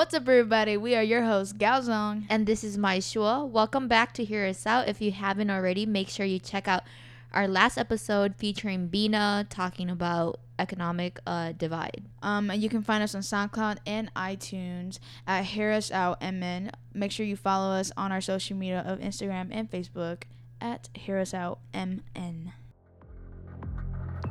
What's up, everybody? We are your hosts, Gaozong. And this is Mai Shoua. Welcome back to Hear Us Out. If you haven't already, make sure you check out our last episode featuring Bina talking about economic uh, divide. Um, and you can find us on SoundCloud and iTunes at Hear Us Out MN. Make sure you follow us on our social media of Instagram and Facebook at Hear Us Out MN.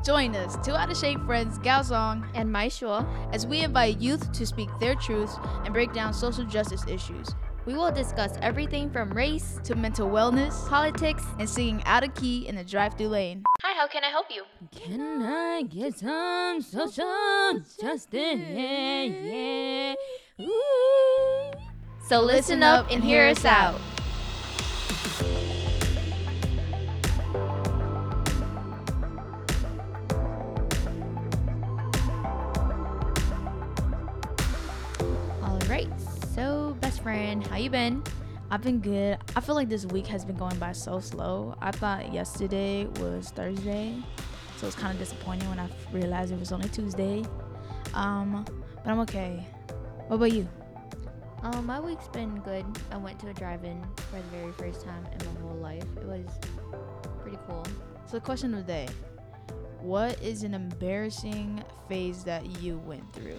Join us, two out of shape friends, Gaozong, And Mai Shoua, as we invite youth to speak their truths and break down social justice issues we will discuss everything from race to mental wellness, politics, and singing out of key in the drive-through lane. Hi, how can I help you? Can I get some social justice? Yeah, yeah. Ooh. So listen up and hear us out. Best friend, how you been? I've been good. I feel like this week has been going by so slow. I thought yesterday was Thursday, so it's kind of disappointing when I realized it was only Tuesday. Um, but I'm okay. What about you? Um, my week's been good. I went to a drive-in for the very first time in my whole life. It was pretty cool. So the question of the day: What is an embarrassing phase that you went through?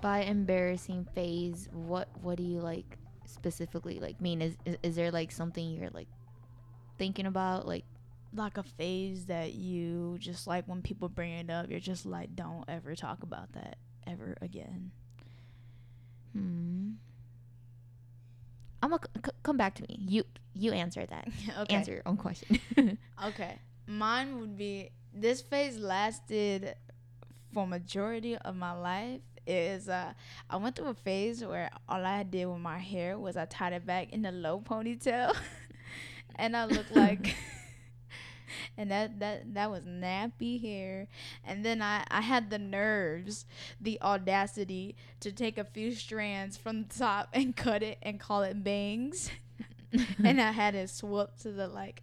By embarrassing phase, what what do you like specifically like mean? Is, is is there like something you're like thinking about like Like a phase that you just like when people bring it up, you're just like, don't ever talk about that ever again. hmm I'm gonna c- come back to me. You you answer that. okay. Answer your own question. Okay. Mine would be this phase lasted for majority of my life is uh I went through a phase where all I did with my hair was I tied it back in a low ponytail. And I looked like and that that that was nappy hair. And then I I had the nerves the audacity to take a few strands from the top and cut it and call it bangs. And I had it swooped to the like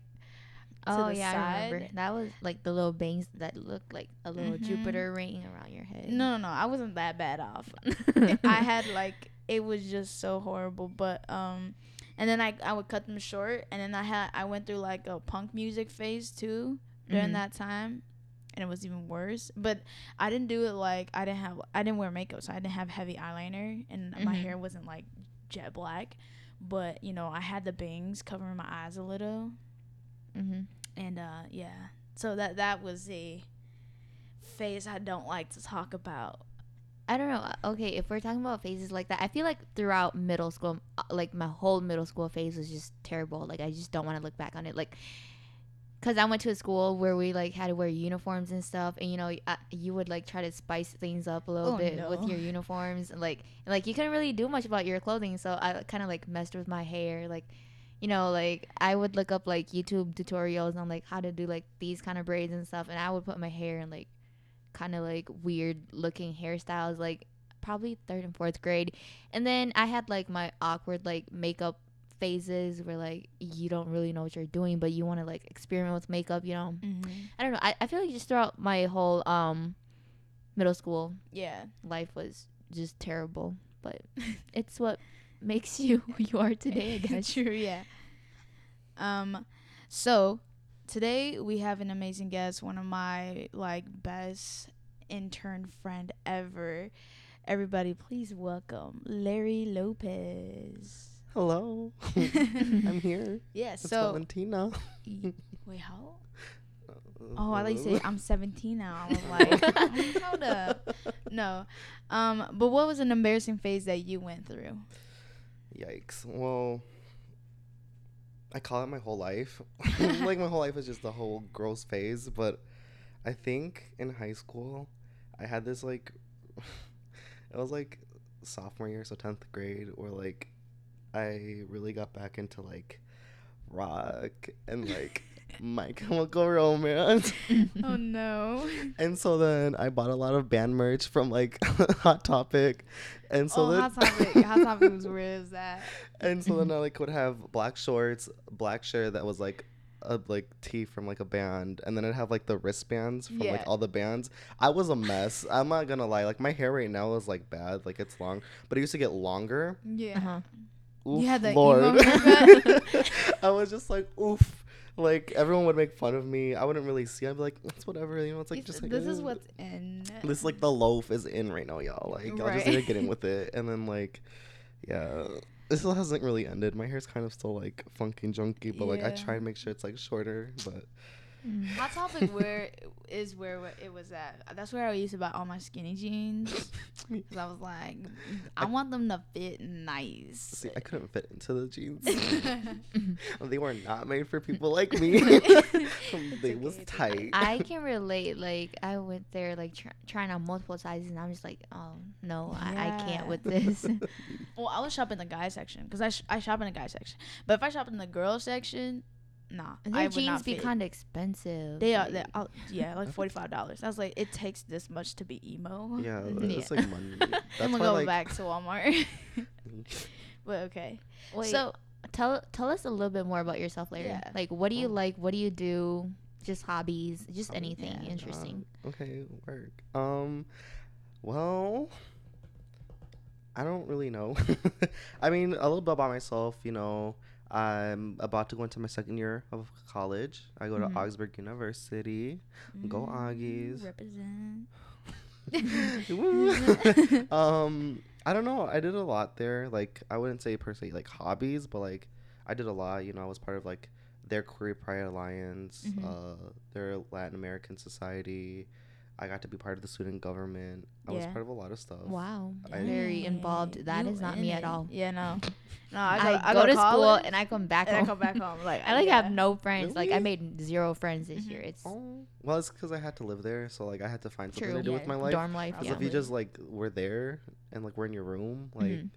oh yeah, I remember. That was like the little bangs that looked like a little Mhm. Jupiter ring around your head. No, no, no. I wasn't that bad off. I had like it was just so horrible. But um, and then I I would cut them short, and then I had I went through like a punk music phase too during Mhm. that time, and it was even worse. But I didn't do it like I didn't have I didn't wear makeup, so I didn't have heavy eyeliner, and my Mhm. hair wasn't like jet black. But you know, I had the bangs covering my eyes a little, hmm and uh, yeah. So that that was a phase I don't like to talk about. I don't know. uh, Okay, if we're talking about phases like that, I feel like throughout middle school, uh, like my whole middle school phase was just terrible. Like I just don't want to look back on it. Like, cause I went to a school where we like had to wear uniforms and stuff, and you know, uh, you would like try to spice things up a little Oh, bit with your uniforms, and like, and, like you couldn't really do much about your clothing. So I kind of like messed with my hair, like. You know, like I would look up like YouTube tutorials on like how to do like these kind of braids and stuff, and I would put my hair in like kind of like weird looking hairstyles like probably third and fourth grade and then i had like my awkward like makeup phases where like you don't really know what you're doing but you want to like experiment with makeup you know Mm-hmm. i don't know I, I feel like just throughout my whole um middle school Yeah. life was just terrible but it's what makes you who you are today i guess True, yeah. Um so today we have an amazing guest, one of my like best intern friend ever. Everybody please welcome Lary Lopez. Hello, I'm here. Yeah, It's so Valentina. y- wait, how? Oh, I like you said I'm 17 now. I was like, hold up. No. Um, but what was an embarrassing phase that you went through? Yikes. Well, I call it my whole life. like my whole life is just the whole gross phase. But I think in high school, I had this like, it was like sophomore year, so tenth grade, where like I really got back into like rock and like My Chemical Romance. oh no. And so then I bought a lot of band merch from like Hot Topic, and so oh, then Hot Topic. Hot Topic was where is that? and so then I like would have black shorts, black shirt that was like a like tee from like a band, and then I'd have like the wristbands from Yeah. like all the bands. I was a mess. I'm not gonna lie. Like my hair right now is like bad. Like it's long, but it used to get longer. Yeah. Uh-huh. Oof, had the emo Lord. haircut? I was just like, oof. Like everyone would make fun of me. I wouldn't really see. I'd be like, it's whatever. You know, it's like It's- just like this is uh, what's in. this like the loaf is in right now, y'all. Like I'll just need to get in with it, and then like, yeah, this still hasn't really ended. My hair's kind of still like funky and junky, but like I try and make sure it's like shorter. But Mm. Hot topic where is where it was at. That's where I used to buy all my skinny jeans. Cause I was like, I want them to fit nice. see, I couldn't fit into the jeans. they were not made for people like me. they was okay, it's tight. I can relate. Like I went there, like tr- trying on multiple sizes, and I'm just like, oh no, I, I can't with this. well, I was shopping the guy section because I sh- I shop in the guy section. But if I shop in the girl section, nah, and I their would jeans not be fit. kind of expensive. They are. like- They are yeah, like forty five dollars. I was like, it takes this much to be emo. yeah, Yeah. it's like money. That's I'm gonna go like back to Walmart. but okay. Wait, So tell tell us a little bit more about yourself, Lary. Yeah. Like, what do you Oh. like? What do you do? Just hobbies, just Hobbies? anything Yeah. interesting. Uh, okay, work. Um, well, I don't really know. I mean, a little bit about myself. You know, I'm about to go into my second year of college. I go to Augsburg University. Go mm, Auggies. Represent. Um, I don't know. I did a lot there. Like, I wouldn't say per se like hobbies, but like I did a lot. You know, I was part of like their Queer Pride Alliance, Mhm. uh, their Latin American Society. I got to be part of the student government. I was part of a lot of stuff. Wow, I- very involved. That You is not in me at all. Yeah, no. No, I, I go, go, to school and I come back and I come back home. Like I like yeah. have no friends. Like I made zero friends this Mhm. year. It's Oh, well, it's because I had to live there, so like I had to find something true. to do with my life. dorm life. Because Yeah. If you just like were there and like were in your room, like Mhm.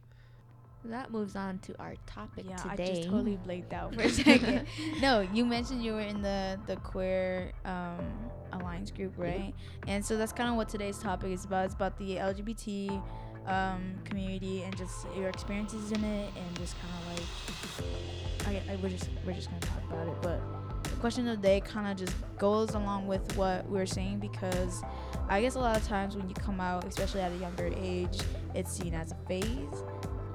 That moves on to our topic Yeah, today. I just totally blanked out for a second. no, you mentioned you were in the the queer um, alliance group, right? And so that's kind of what today's topic is about. It's about the LGBT um, community and just your experiences in it, and just kind of like I, I we're just we're just gonna talk about it. But the question of the day kind of just goes along with what we are saying because I guess a lot of times when you come out, especially at a younger age, it's seen as a phase.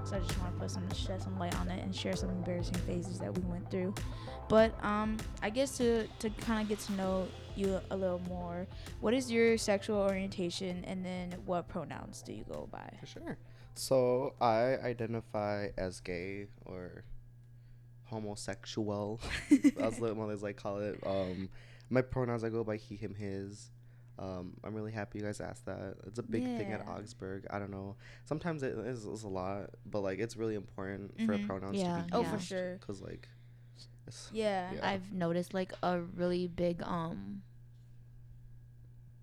So I just want to put some shed some light on it and share some embarrassing phases that we went through. But um, I guess to to kind of get to know you a little more, what is your sexual orientation, and then what pronouns do you go by? For sure. So I identify as gay or homosexual, as the mothers like call it. Um, my pronouns I go by he, him, his. Um, I'm really happy you guys asked that. It's a big thing at Augsburg. I don't know. Sometimes it is, is a lot, but like it's really important for Mhm. pronouns Yeah. to be Oh, Yeah. for sure. Because like, Yeah. Yeah. I've noticed like a really big um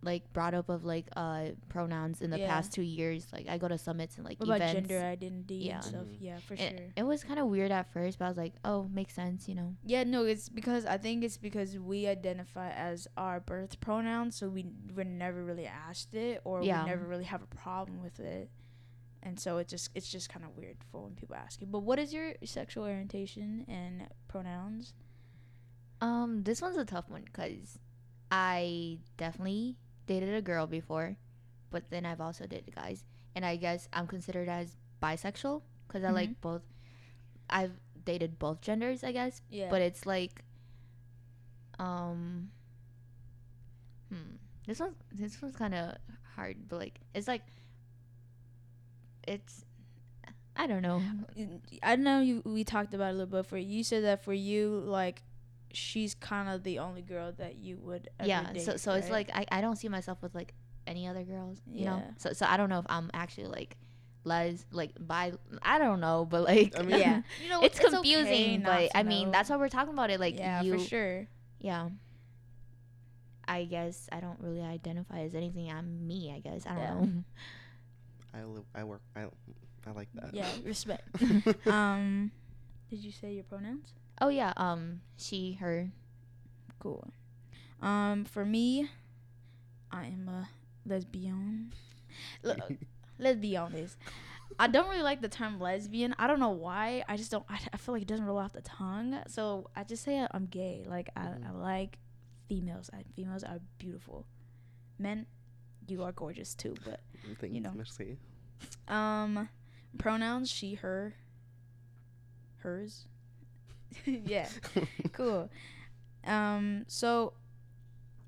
like brought up of like uh pronouns in the Yeah. past two years. Like I go to summits and like What about gender identity Yeah. and stuff? Mhm. Yeah, for It, sure. it was kind of weird at first, but I was like, oh, makes sense, you know. Yeah, no, it's because I think it's because we identify as our birth pronouns, so we were never really asked it, or Yeah. we never really have a problem with it, and so it just it's just kind of weird for when people ask you. But what is your sexual orientation and pronouns? Um, this one's a tough one because I definitely dated a girl before, but then I've also dated guys, and I guess I'm considered as bisexual because I Mhm. like both. I've dated both genders, I guess, Yeah, but it's like, um, hmm, this one this one's kind of hard, but like it's like, it's, I don't know. I know you. We talked about it a little bit. For you, you said that for you, like she's kind of the only girl that you would. Ever yeah date, so so it's like I, I don't see myself with like any other girls you know Yeah. so so i don't know if i'm actually like les like by i don't know but like I mean- yeah, you know, it's okay confusing not but to i mean know. that's why we're talking about it like yeah, you for sure. yeah i guess i don't really identify as anything i'm me i guess i don't Yeah. know I live, I work, I, I like that. Yeah, respect. um, did you say your pronouns? oh yeah um she her Cool. Um, for me, I am a lesbian. Look, let's be honest. I don't really like the term lesbian. I don't know why. I just don't. I, I feel like it doesn't roll off the tongue. So I just say I'm gay. Like I, Mhm. I like females. I, females are beautiful. Men, you are gorgeous too. But Thank you you, know. Merci. um, pronouns she, her, hers. yeah, cool. Um, so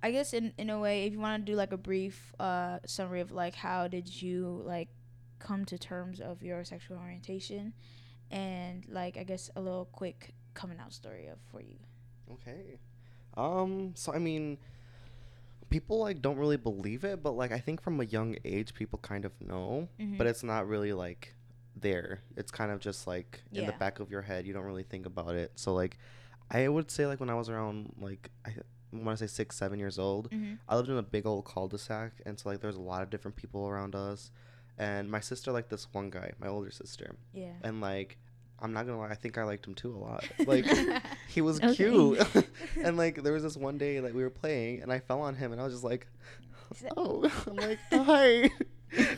I guess in in a way, if you want to do like a brief uh summary of like how did you like come to terms of your sexual orientation, and like I guess a little quick coming out story of for you. Okay. Um. So I mean, people like don't really believe it, but like I think from a young age, people kind of know, Mhm. but it's not really like there. It's kind of just like in the back of your head. You don't really think about it. So like, I would say like when I was around like I want to say six, seven years old, Mm-hmm. I lived in a big old cul-de-sac, and so like there's a lot of different people around us, and my sister liked this one guy, my older sister, Yeah. and like. I'm not gonna lie, I think I liked him too a lot. Like he was Okay. cute. and like there was this one day like we were playing and I fell on him and I was just like, oh, I'm like hi.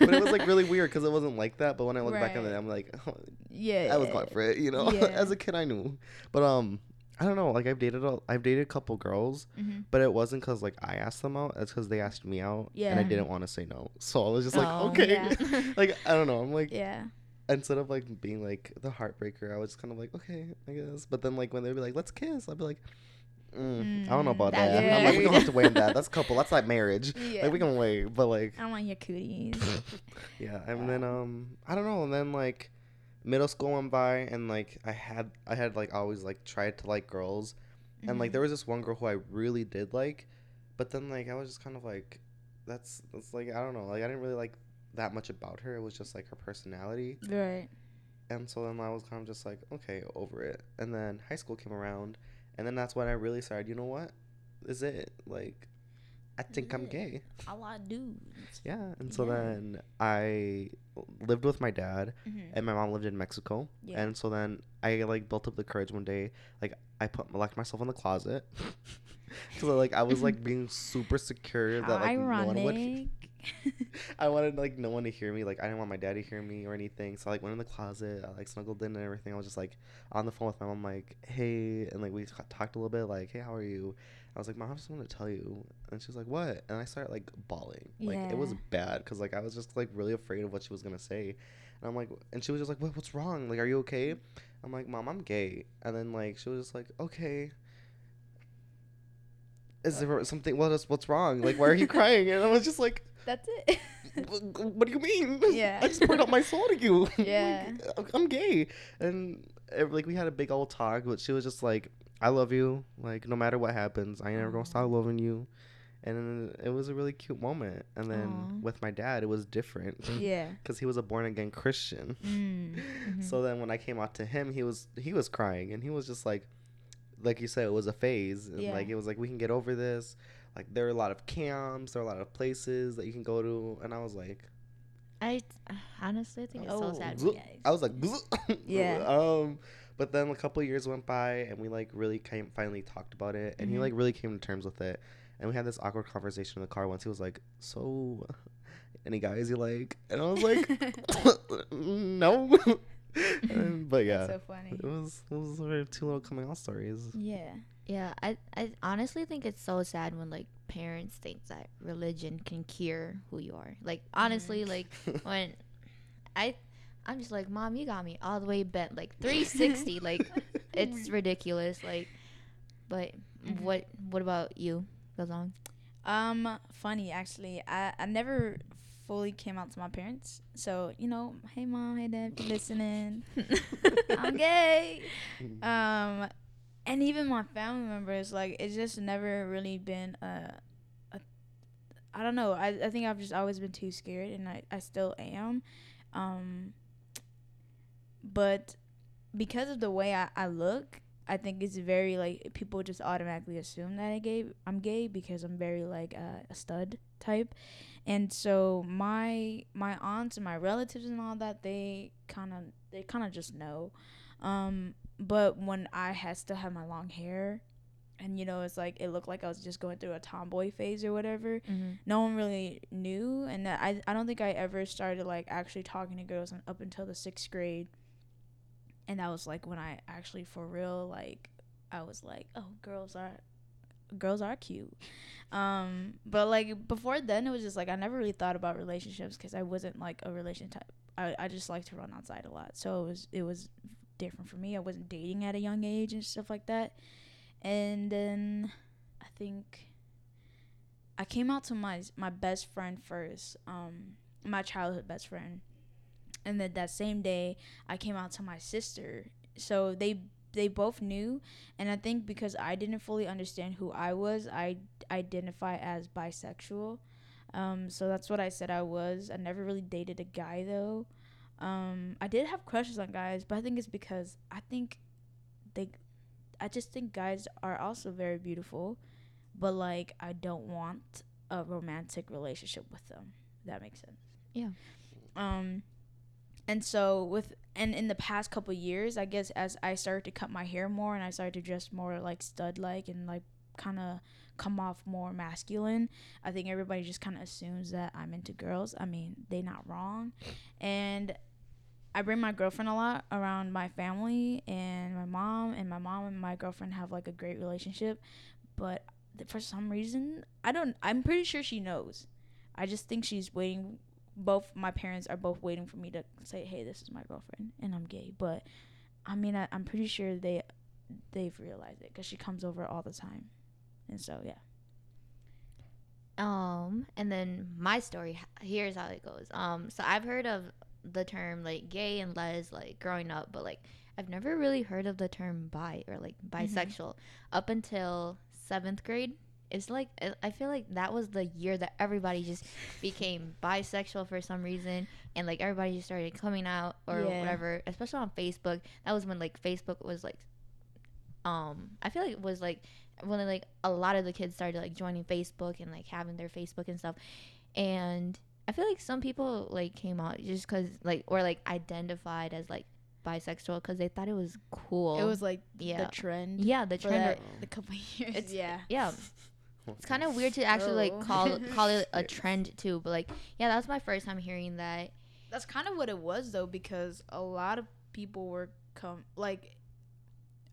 but it was like really weird because it wasn't like that. But when I look back on it, I'm like, oh, yeah. I was going for it, you know. Yeah. As a kid, I knew. But um, I don't know. Like I've dated a, I've dated a couple girls, Mm-hmm. but it wasn't because like I asked them out. It's because they asked me out, and I didn't want to say no. So I was just like, Oh, okay. yeah. like I don't know. I'm like Yeah. Instead of like being like the heartbreaker, I was kind of like, okay, I guess. But then like when they'd be like, let's kiss, I'd be like, mm, I don't know Mm, about that's that. I'm like, we don't have to wait on that. That's a couple. That's like marriage. Yeah. Like we can wait, but like, I don't want your cooties. yeah. And then um, I don't know. And then like, middle school went by, and like I had I had like always like tried to like girls, and like Mhm. there was this one girl who I really did like, but then like I was just kind of like, that's that's like I don't know. Like I didn't really like that much about her. It was just like her personality. Right. And so then I was kind of just like, okay, over it. And then high school came around, and then that's when I really started. You know what? Is it like? I think I'm Yeah. gay. I like dudes. Yeah. And so Yeah. then I lived with my dad, Mm-hmm. and my mom lived in Mexico. Yeah. And so then I like built up the courage one day. Like I put locked myself in the closet because like I was like being super secure that like no one would. I wanted like no one to hear me. Like I didn't want my dad to hear me or anything. So I like went in the closet. I like snuggled in and everything. I was just like on the phone with my mom, like, hey, and like we talked a little bit, like, hey, how are you? I was like, mom, I just want to tell you. And she was like, what? And I started like bawling. Like it was bad because like I was just like really afraid of what she was gonna say. And I'm like, and she was just like, what? What's wrong? Like, are you okay? I'm like, mom, I'm gay. And then like she was just like, okay. Is uh. there something? What is what's wrong? Like, why are you crying? And I was just like, That's it. What do you mean? Yeah. I just poured out my soul to you. Yeah. Like, I'm gay. And eh, like we had a big old talk, but she was just like, I love you. Like no matter what happens, I ain't never gonna stop loving you. And it was a really cute moment. And then Aw. with my dad, it was different yeah. because he was a born again Christian. Mm. Mm-hmm. So then when I came out to him, he was he was crying and he was just like, like you said, it was a phase. And Yeah. like it was like we can get over this. Like there are a lot of camps, there are a lot of places that you can go to, and I was like, I honestly I think it's Oh, so sad. Gl- I was like, Yeah. Um, but then a couple of years went by, and we like really came finally talked about it, and he Mhm. like really came to terms with it, and we had this awkward conversation in the car once. He was like, "So, any guys you like?" And I was like, "No." And- but yeah, That's so funny. it was it was two little coming out stories. Yeah. Yeah, I I honestly think it's so sad when like parents think that religion can cure who you are. Like honestly, like when I I'm just like, "Mom, you got me all the way bent like 360." like it's ridiculous like but Mhm. what what about you? Gaozong. Um, funny actually. I I never fully came out to my parents. So you know, hey mom, hey dad, if you're listening, I'm gay. Um, and even my family members, like it's just never really been a, a I don't know. I I think I've just always been too scared, and I I still am. Um, but because of the way I, I look, I think it's very like people just automatically assume that I gay. I'm gay because I'm very like uh, a stud type, and so my my aunts and my relatives and all that they kind of they kind of just know. Um, but when I had still had my long hair, and you know it's like it looked like I was just going through a tomboy phase or whatever. Mm-hmm. No one really knew, and that I I don't think I ever started like actually talking to girls up until the sixth grade, and that was like when I actually for real like I was like oh girls are girls are cute um but like before then it was just like i never really thought about relationships because i wasn't like a relation type I, I just like to run outside a lot so it was it was different for me. I wasn't dating at a young age and stuff like that. And then i think i came out to my my best friend first um my childhood best friend. And then that same day i came out to my sister. So they they both knew. And i think because i didn't fully understand who i was i identify as bisexual. Um, so that's what i said i was. I never really dated a guy though um, i did have crushes on guys but i think it's because i think they i just think guys are also very beautiful but like i don't want a romantic relationship with them that makes sense. Yeah. um and so with and in the past couple years i guess as i started to cut my hair more and i started to dress more like stud like and like kind of come off more masculine i think everybody just kind of assumes that i'm into girls. I mean they not wrong. And i bring my girlfriend a lot around my family and my mom and my mom and my girlfriend have like a great relationship but for some reason i don't i'm pretty sure she knows i just think she's waiting both my parents are both waiting for me to say, "Hey, this is my girlfriend and I'm gay." But I mean, I, I'm pretty sure they they've realized it because she comes over all the time, and so yeah. Um, and then my story. Here's how it goes. Um, so I've heard of the term like gay and les like growing up, but like I've never really heard of the term bi or like bisexual up until seventh grade. It's like I- I feel like that was the year that everybody just became bisexual for some reason, and like everybody just started coming out or Yeah. whatever. Especially on Facebook. That was when like Facebook was like, um, I feel like it was like when like a lot of the kids started like joining Facebook and like having their Facebook and stuff, and I feel like some people like came out just because like or like identified as like bisexual because they thought it was cool. It was like yeah. the trend. yeah, the trend. that, the couple years. It's- yeah. yeah, it's kind of weird to actually like call call it a trend too. But like, yeah, that was my first time hearing that. That's kind of what it was though, because a lot of people were come like,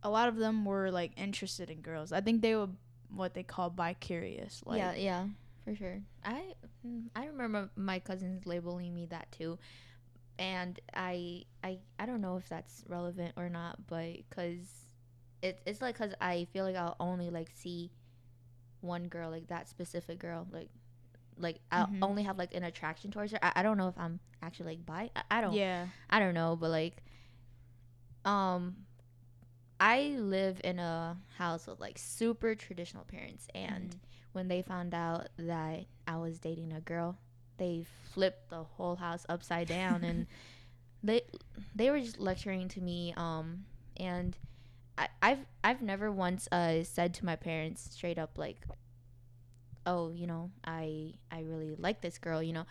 a lot of them were like interested in girls. I think they were what they call bi curious. Like, yeah, yeah, for sure. I mm, I remember my cousins labeling me that too, and I I I don't know if that's relevant or not, but because it's it's like because I feel like I'll only like see one girl like that specific girl like like I'll Mhm. only have like an attraction towards her. I, I don't know if I'm actually like bi. I, I don't yeah, I don't know, but like, um, I live in a house with like super traditional parents, and Mhm. When they found out that I was dating a girl, they flipped the whole house upside down, and they they were just lecturing to me, um, and I, I've I've never once uh said to my parents straight up like, oh, you know, I I really like this girl, you know.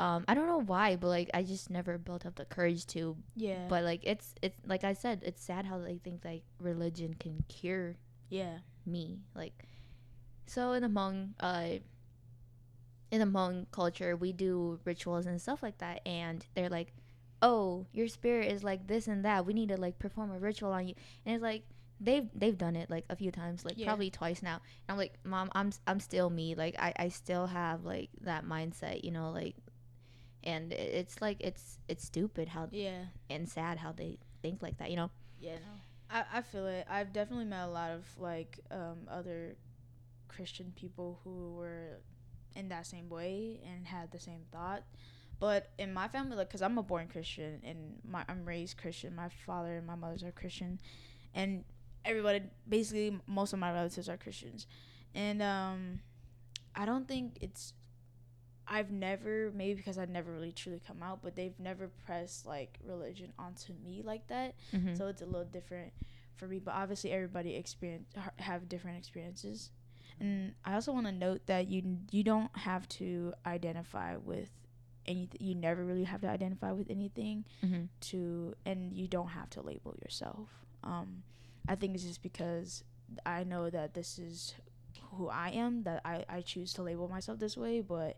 Um, I don't know why, but like I just never built up the courage to. yeah, But like it's it's like I said, it's sad how they think like religion can cure yeah, me. Like so in the Hmong uh in the Hmong culture we do rituals and stuff like that and they're like, Oh, your spirit is like this and that. We need to like perform a ritual on you and it's like they've they've done it like a few times, like Yeah. probably twice now. And I'm like, Mom, I'm I'm still me. Like I, I still have like that mindset, you know, like and it's like it's it's stupid how yeah. and sad how they think like that, you know. Yeah, no. I, I feel it. I've definitely met a lot of like um other Christian people who were in that same way and had the same thought. But in my family, like, cause I'm a born Christian and my I'm raised Christian. My father and my mother's are Christian, and everybody, basically, most of my relatives are Christians, and um, I don't think it's. I've never, maybe because I've never really truly come out, but they've never pressed like religion onto me like that Mm-hmm. so it's a little different for me but obviously everybody experience have different experiences and i also want to note that you you don't have to identify with anything you never really have to identify with anything mm-hmm. to and you don't have to label yourself um i think it's just because I know that this is who I am. That I I choose to label myself this way, but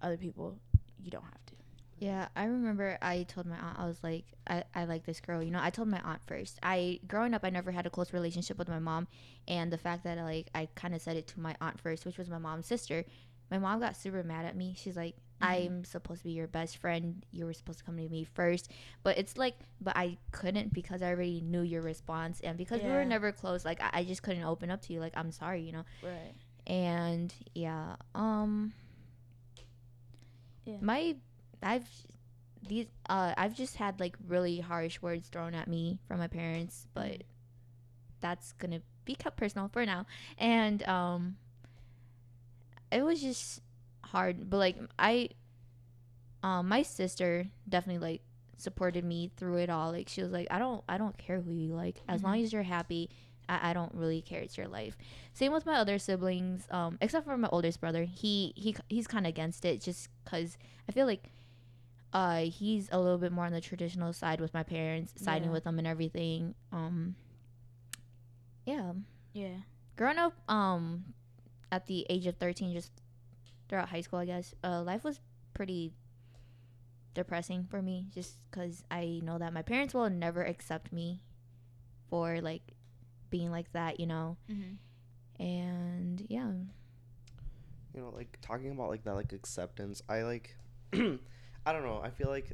other people, you don't have to. Yeah, I remember I told my aunt I was like I, I like this girl, you know. I told my aunt first. I growing up I never had a close relationship with my mom and the fact that like I kind of said it to my aunt first, which was my mom's sister. My mom got super mad at me. She's like, "I'm supposed to be your best friend. You were supposed to come to me first. But it's like but I couldn't because I already knew your response and because we were never close, like I, I just couldn't open up to you like I'm sorry, you know. Right. And yeah, um Yeah. my I've these uh I've just had like really harsh words thrown at me from my parents, but that's going to be kept personal for now. And um it was just hard, but like I um my sister definitely like supported me through it all. Like she was like, I don't I don't care who you like. As long as you're happy, I, I don't really care. It's your life. Same with my other siblings, um, except for my oldest brother. He he he's kind of against it, just cause I feel like uh he's a little bit more on the traditional side with my parents, siding Yeah. with them and everything. Um, yeah, Yeah. growing up um at the age of 13 just throughout high school i guess uh life was pretty depressing for me just because i know that my parents will never accept me for like being like that you know Mm-hmm. and yeah you know like talking about like that like acceptance i like i don't know i feel like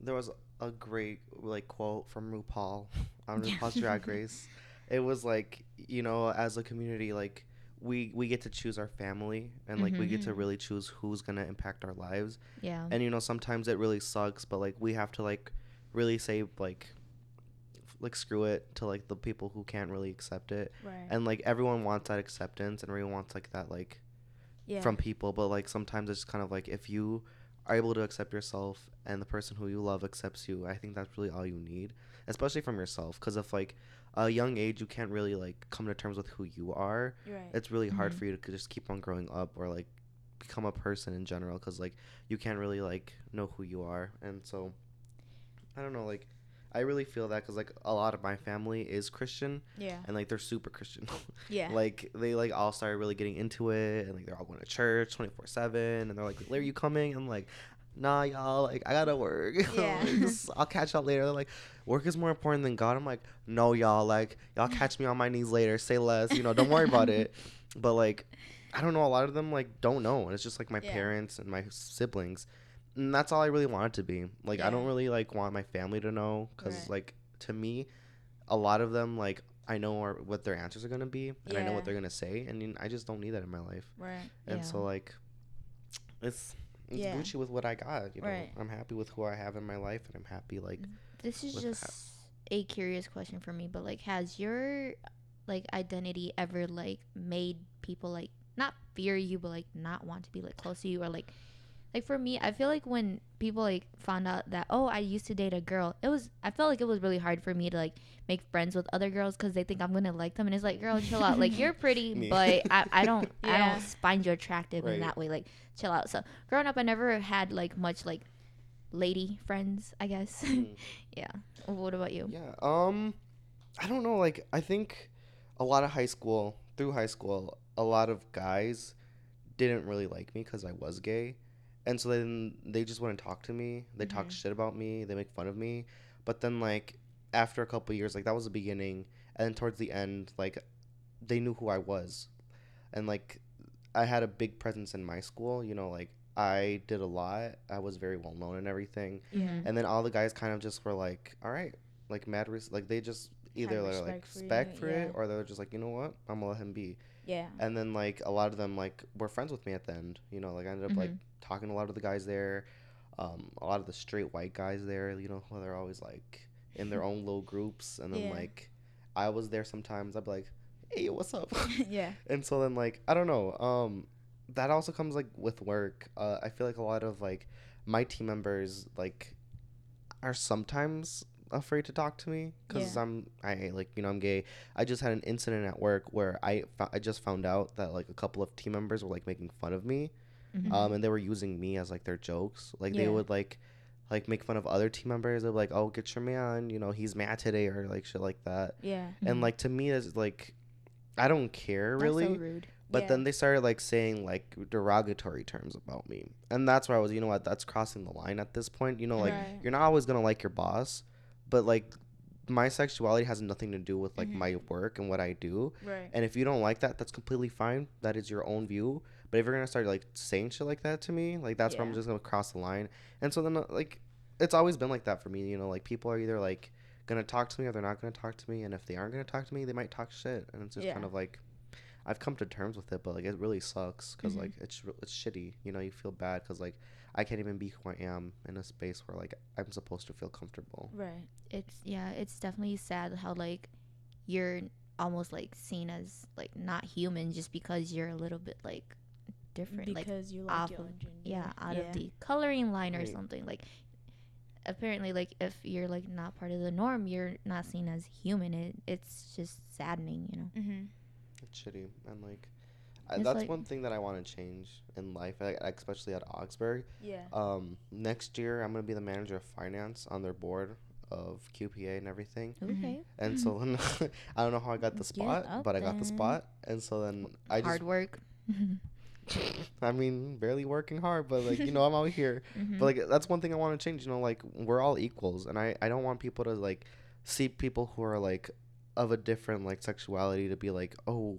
there was a great like quote from rupaul on rupaul's drag race it was like you know as a community like we we get to choose our family and like we get to Mhm. really choose who's gonna impact our lives yeah and you know sometimes it really sucks but like we have to like really say like like screw it to like the people who can't really accept it Right. and like everyone wants that acceptance and everyone wants like that like yeah. from people but like sometimes it's kind of like if you are able to accept yourself and the person who you love accepts you i think that's really all you need especially from yourself because if like a young age you can't really like come to terms with who you are right. it's really hard Mhm. for you to just keep on growing up or like become a person in general because like you can't really like know who you are and so i don't know like i really feel that because like a lot of my family is christian yeah. and like they're super christian Yeah. like they like all started really getting into it and like they're all going to church 24 7 and they're like Where are you coming i'm like nah y'all like i gotta work Yeah. Like, i'll catch y'all later they're like work is more important than god i'm like no y'all like y'all catch me on my knees later say less you know don't worry about it but like i don't know a lot of them like don't know and it's just like my Yeah. parents and my siblings and that's all i really want it to be like i don't really like want my family to know because Right. like to me a lot of them like I know are, what their answers are gonna be, and I know what they're gonna say, and you- I just don't need that in my life. right. And so like, it's it's Yeah. Gucci with what I got. You know, Right. I'm happy with who I have in my life, and I'm happy like mm, this is just a curious question for me but like has your like identity ever like made people like not fear you but like not want to be like close to you or like like for me i feel like when people like found out that oh i used to date a girl it was i felt like it was really hard for me to like make friends with other girls because they think i'm gonna like them and it's like girl chill out like you're pretty Me. but I, I don't i don't find you attractive in that way like chill out so growing up i never had like much like lady friends i guess Mm. yeah what about you yeah. Um, I don't know. Like I think a lot of high school through high school, a lot of guys didn't really like me because I was gay, and so then they just wouldn't talk to me. They talk Mhm. shit about me. They make fun of me. But then like after a couple years, like that was the beginning, and then towards the end, like they knew who I was, and like I had a big presence in my school. You know, like I did a lot. I was very well known and everything. yeah And then all the guys kind of just were like, all right, like mad, res- like they just either they're like respect for for it, or they're just like, you know what, I'm gonna let him be. Yeah. And then like a lot of them like were friends with me at the end. You know, like I ended up like talking to a lot of the guys there, um, a lot of the straight white guys there. You know, they're always like in their own little groups, and then Yeah. like I was there sometimes. I'd be like, hey, yo, what's up? yeah. and so then like i don't know um that also comes like with work uh i feel like a lot of like my team members like are sometimes afraid to talk to me because Yeah. i'm i like you know i'm gay i just had an incident at work where i fo- i just found out that like a couple of team members were like making fun of me Mhm. um and they were using me as like their jokes like they would like like make fun of other team members they're like oh get your man you know he's mad today or like shit like that Yeah. and Mhm. like to me it's like I don't care That's really. so rude. But Yeah. then they started like saying like derogatory terms about me. And that's where I was, you know what, that's crossing the line at this point. You know, like Right. you're not always gonna like your boss, but like my sexuality has nothing to do with like Mhm. my work and what I do. Right. And if you don't like that, that's completely fine. That is your own view. But if you're gonna start like saying shit like that to me, like that's where I'm just gonna cross the line. And so then uh, like it's always been like that for me. You know, like people are either like gonna talk to me or they're not gonna talk to me. And if they aren't gonna talk to me, they might talk shit. And it's just kind of like I've come to terms with it, but like it really sucks because Mhm. like it's it's shitty. You know, you feel bad because like I can't even be who I am in a space where like I'm supposed to feel comfortable. Right. It's yeah, it's definitely sad how like you're almost like seen as like not human just because you're a little bit like different, like Because you like off your of- own gender. yeah, out of the coloring line or Right. something. Like apparently, like if you're like not part of the norm, you're not seen as human. It it's just saddening, you know. Mm-hmm. It's shitty and like. I, It's that's like- one thing that I want to change in life, especially at Augsburg. Yeah. Um, next year I'm gonna be the manager of finance on their board of QPA and everything. Mhm. Okay, And so then I don't know how I got the spot, up but I got the spot. And so then I just hard work. I mean, barely working hard, but like you know, I'm out here. Mhm. But like that's one thing I want to change. You know, like we're all equals, and I I don't want people to like see people who are like of a different like sexuality to be like, oh,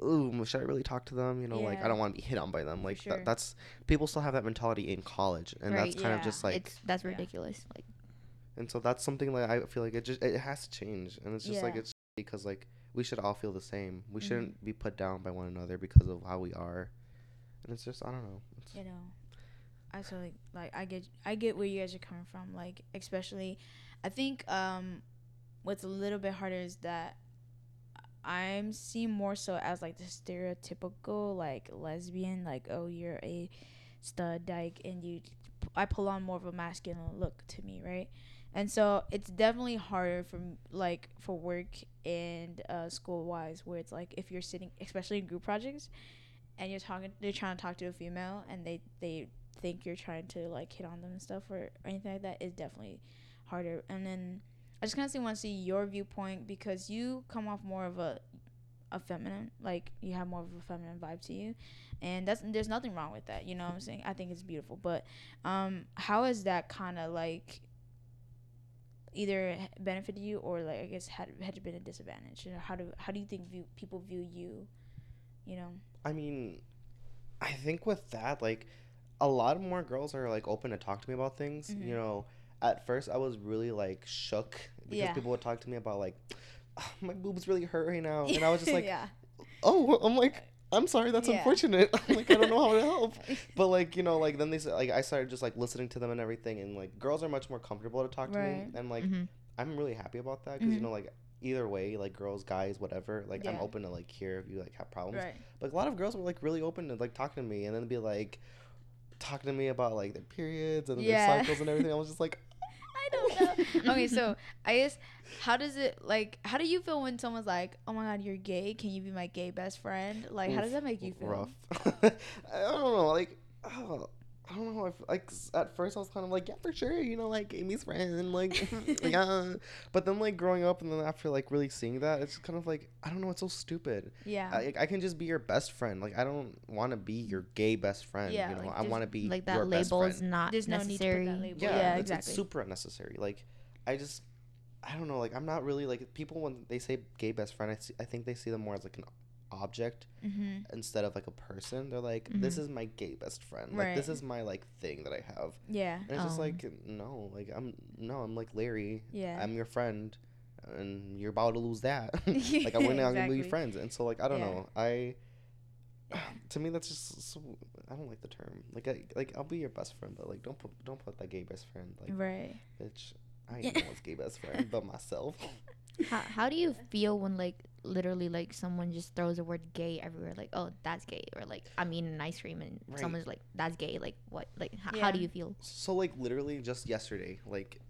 oh ooh, should I really talk to them? You know, like I don't want to be hit on by them. Like sure. that, that's people still have that mentality in college, and that's Right, kind of just like, it's that's yeah. ridiculous. Like and so that's something like I feel like it just it has to change, and it's just like it's because like we should all feel the same. We Mhm. shouldn't be put down by one another because of how we are, and it's just I don't know. It's, you know i totally like i get i get where you guys are coming from like especially i think um what's a little bit harder is that i'm seen more so as like the stereotypical like lesbian like oh you're a stud dyke and you i pull on more of a masculine look to me right? And so it's definitely harder for like for work and uh, school wise where it's like if you're sitting especially in group projects and you're talking they're trying to talk to a female and they they think you're trying to like hit on them and stuff or anything like that is definitely harder. And then i just kind of want to see your viewpoint because you come off more of a a feminine like you have more of a feminine vibe to you. And that's there's nothing wrong with that you know what i'm saying? I think it's beautiful. But um how has that kind of like either benefited you or like i guess had had been a disadvantage? You know how do how do you think view, people view you you know? I mean, I think with that, like, a lot of more girls are like open to talk to me about things. Mhm. You know, at first I was really like shook because Yeah. people would talk to me about like, "Ah, my boobs really hurt right now, and I was just like, yeah oh, I'm like, I'm sorry, that's Yeah. unfortunate. I'm like, I don't know how to help. But like, you know, like then they said, like I started just like listening to them and everything, and like girls are much more comfortable to talk to me, and like mhm. I'm really happy about that because you Mhm. know like. Either way, like girls, guys, whatever. Like I'm open to like hear if you like have problems. right Like a lot of girls were like really open to like talking to me and then be like talking to me about like their periods and Yeah. their cycles and everything. I was just like, I don't know. okay, so I guess how does it like? How do you feel when someone's like, "Oh my God, you're gay. Can you be my gay best friend?" Like, how does that make you feel? Rough. I don't know. Like, oh, I don't know. If, like at first I was kind of like, yeah, for sure. You know, like Amy's friend. Like, yeah. But then like growing up and then after like really seeing that, it's kind of like I don't know. It's so stupid. Yeah. I, I can just be your best friend. Like I don't want to be your gay best friend. Yeah, you know, like, I want to be like your that best label friend. is not There's no need to put necessary. that label. yeah, Yeah, it's, exactly. it's super unnecessary like i just i don't know like i'm not really like people when they say gay best friend i, see, I think they see them more as like an object mm-hmm. instead of like a person they're like this Mhm. is my gay best friend like this is my like thing that i have Yeah. and it's just Um. like no like i'm no i'm like lary Yeah. i'm your friend and you're about to lose that like i'm not gonna be Exactly. friends and so like i don't Yeah. know i Yeah. to me that's just so i don't like the term like I, like i'll be your best friend but like don't put don't put that gay best friend like right. Bitch, I Yeah. ain't no one's gay best friend but myself. How, how do you feel when like literally like someone just throws the word gay everywhere like oh that's gay or like i'm eating an ice cream and Right. someone's like that's gay like what like h- how do you feel So like literally just yesterday, like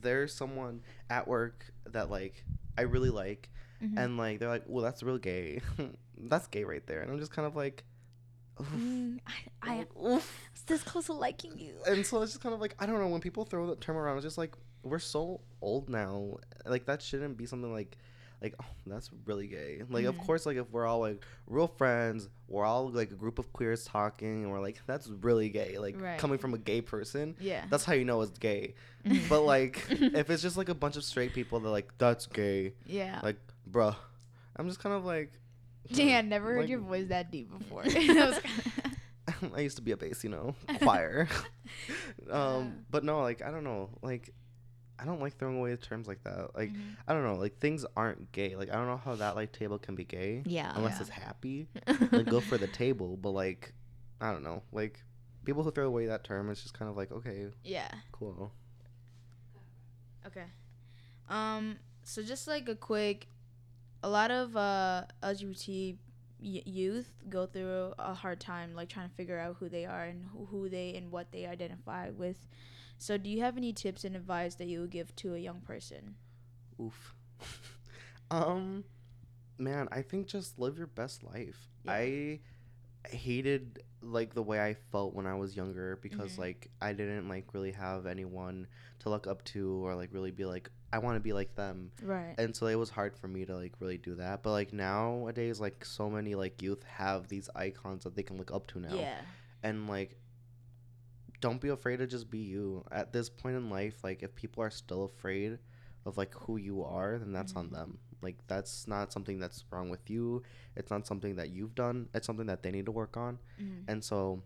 there's someone at work that like I really like, Mhm. and like they're like, well, that's real gay. that's gay right there, and I'm just kind of like. Mm, I, I was this close to liking you. And so it's just kind of like I don't know when people throw that term around. It's just like we're so old now. Like that shouldn't be something like like oh that's really gay like of Mhm. course like if we're all like real friends we're all like a group of queers talking and we're like that's really gay like Right. coming from a gay person Yeah. that's how you know it's gay but like if it's just like a bunch of straight people that like that's gay yeah. like bruh i'm just kind of like Dang, I never heard like- your voice that deep before. That was kinda- I used to be a bass, you know, choir. um, Yeah. but no, like I don't know, like I don't like throwing away terms like that. Like Mhm. I don't know, like things aren't gay. Like I don't know how that like table can be gay Yeah. unless Yeah. it's happy. Like go for the table, but like I don't know, like people who throw away that term, it's just kind of like okay, yeah. cool. Okay. Um. So just like a quick, a lot of uh LGBT y- youth go through a hard time, like trying to figure out who they are and who, who they and what they identify with. So, do you have any tips and advice that you would give to a young person? Oof. um, man, I think just live your best life. Yeah. I hated like the way I felt when I was younger because Mhm. like I didn't like really have anyone to look up to or like really be like I want to be like them. Right. And so it was hard for me to like really do that. But like nowadays like so many like youth have these icons that they can look up to now Yeah. and like don't be afraid to just be you at this point in life like if people are still afraid of like who you are then that's on Mhm. them like that's not something that's wrong with you it's not something that you've done it's something that they need to work on Mhm. and so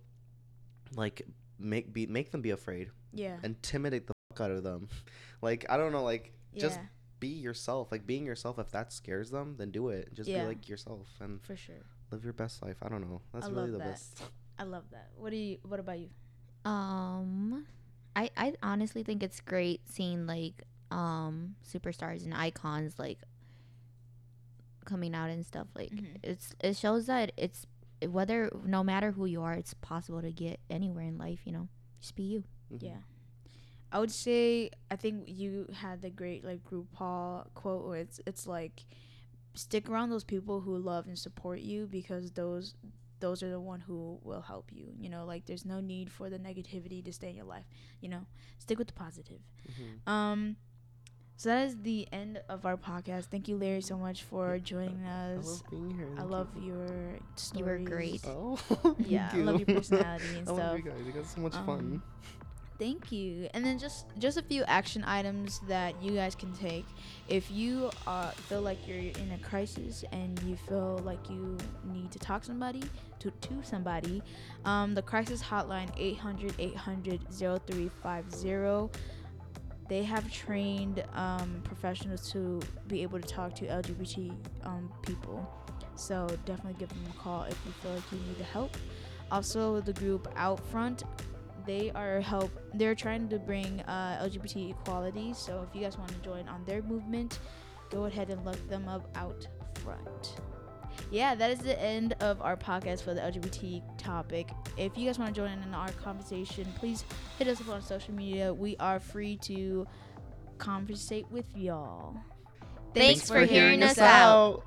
like make be make them be afraid Yeah. intimidate the out of them like i don't know like just be yourself like being yourself if that scares them then do it just Yeah. be like yourself and For sure. live your best life i don't know that's I really love the that. best I love that. What do you? What about you? Um, I I honestly think it's great seeing like um superstars and icons like coming out and stuff. Like Mhm. it's it shows that it's whether no matter who you are, it's possible to get anywhere in life. You know, just be you. Mhm. Yeah. I would say I think you had the great like RuPaul quote where it's it's like stick around those people who love and support you because those those are the one who will help you. You know, like there's no need for the negativity to stay in your life. You know, stick with the positive. Mhm. Um so that is the end of our podcast. Thank you, Lary, so much for joining us I love being here. I love you. your stories. You were great. Oh, Yeah, thank I love your personality and I love you guys. You guys so much Um, fun. Thank you. And then just just a few action items that you guys can take if you uh, feel like you're in a crisis and you feel like you need to talk somebody to to somebody. Um, the crisis hotline 800 800 0350. They have trained um, professionals to be able to talk to LGBT um, people. So definitely give them a call if you feel like you need help. Also, the group OutFront they are help they're trying to bring uh, lgbt equality. So if you guys want to join on their movement go ahead and look them up out front. Yeah that is the end of our podcast for the lgbt topic. If you guys want to join in our conversation please hit us up on social media. We are free to conversate with y'all. Thanks for hearing us out.